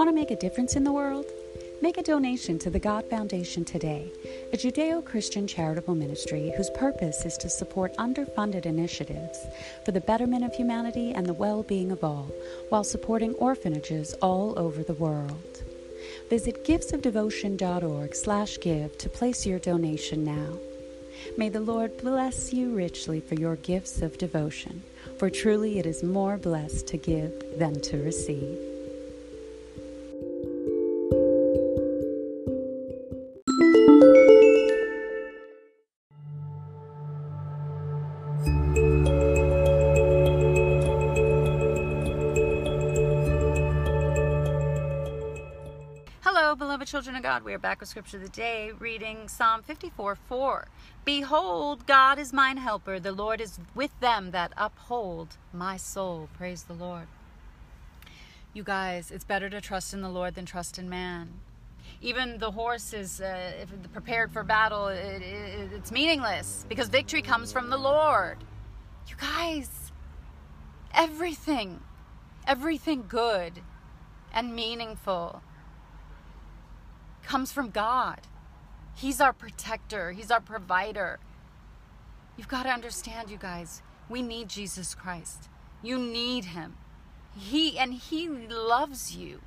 Want to make a difference in the world? Make a donation to the God Foundation today, a Judeo Christian charitable ministry whose purpose is to support underfunded initiatives for the betterment of humanity and the well being of all, while supporting orphanages all over the world. Visit giftsofdevotion.org slash give to place your donation now. May the Lord bless you richly for your gifts of devotion, for truly it is more blessed to give than to receive. Hello, beloved children of God. We are back with Scripture of the Day, reading Psalm 54 4. Behold, God is mine helper. The Lord is with them that uphold my soul. Praise the Lord. You guys, it's better to trust in the Lord than trust in man. Even the horse is uh, prepared for battle, it, it, it's meaningless because victory comes from the Lord. You guys, everything, everything good and meaningful comes from God. He's our protector, He's our provider. You've got to understand, you guys, we need Jesus Christ. You need Him. He and He loves you.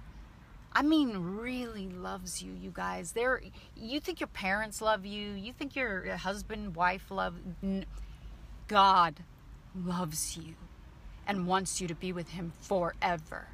I mean, really loves you, you guys. There, you think your parents love you. You think your husband, wife love. God loves you and wants you to be with Him forever.